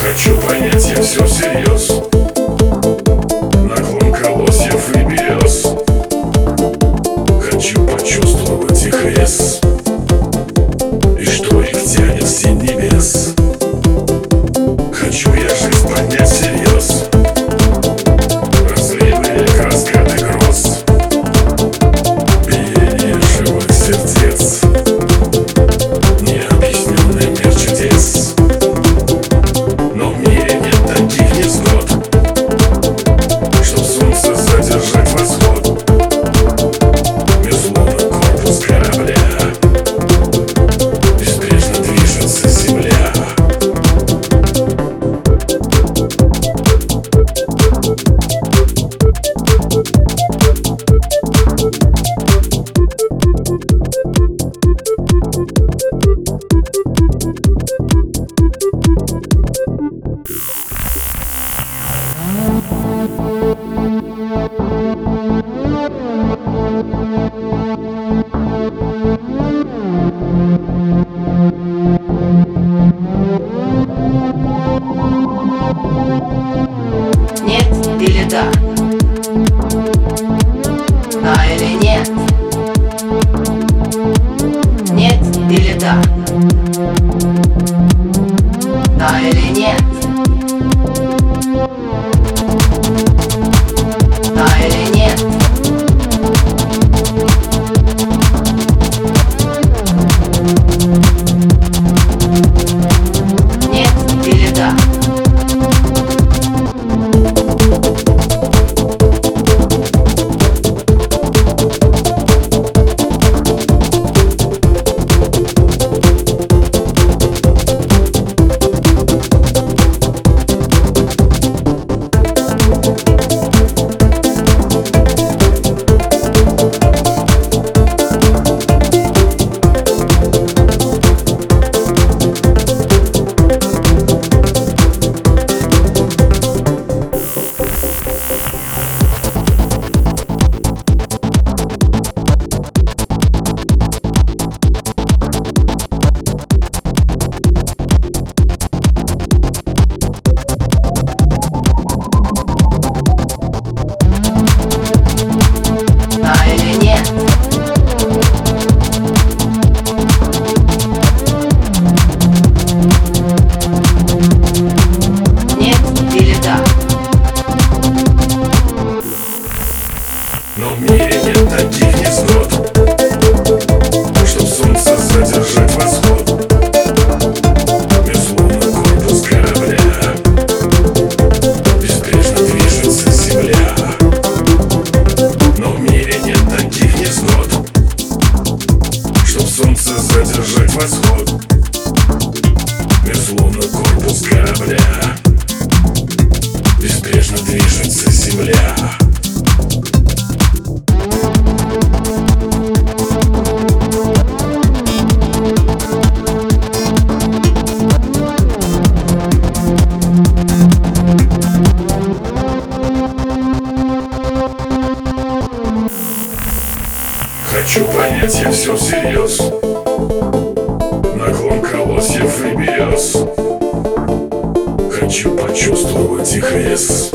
Хочу понять, я все всерьез. Нет или да? Yeah. хочется задержать восход. Мир словно корпус корабля. Беспечно движется земля. Хочу понять, я все всерьез Вверх Хочу почувствовать их вес.